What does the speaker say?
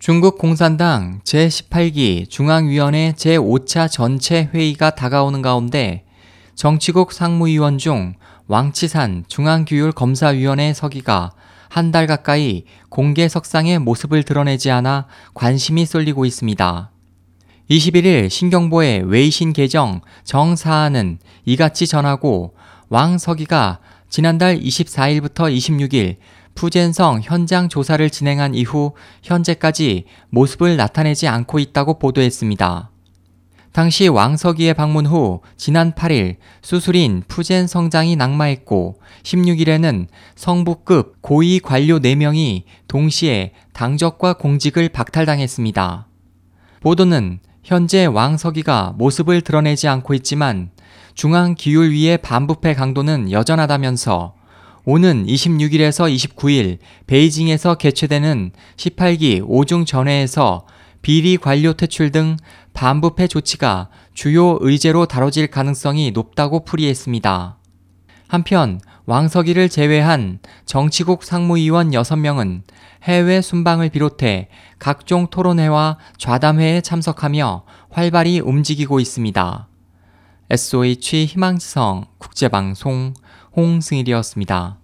중국 공산당 제18기 중앙위원회 제5차 전체 회의가 다가오는 가운데 정치국 상무위원 중 왕치산 중앙규율검사위원회 서기가 한 달 가까이 공개 석상의 모습을 드러내지 않아 관심이 쏠리고 있습니다. 21일 신경보의 웨이신 계정 정사안은 이같이 전하고 왕 서기가 지난달 24일부터 26일 푸젠성 현장 조사를 진행한 이후 현재까지 모습을 나타내지 않고 있다고 보도했습니다. 당시 왕서기의 방문 후 지난 8일 수술인 푸젠 성장이 낙마했고 16일에는 성부급 고위 관료 4명이 동시에 당적과 공직을 박탈당했습니다. 보도는 현재 왕서기가 모습을 드러내지 않고 있지만 중앙 기율 위의 반부패 강도는 여전하다면서 오는 26일에서 29일 베이징에서 개최되는 18기 5중 전회에서 비리 관료 퇴출 등 반부패 조치가 주요 의제로 다뤄질 가능성이 높다고 풀이했습니다. 한편 왕석이를 제외한 정치국 상무위원 6명은 해외 순방을 비롯해 각종 토론회와 좌담회에 참석하며 활발히 움직이고 있습니다. SOH 희망지성 국제방송 홍승일이었습니다.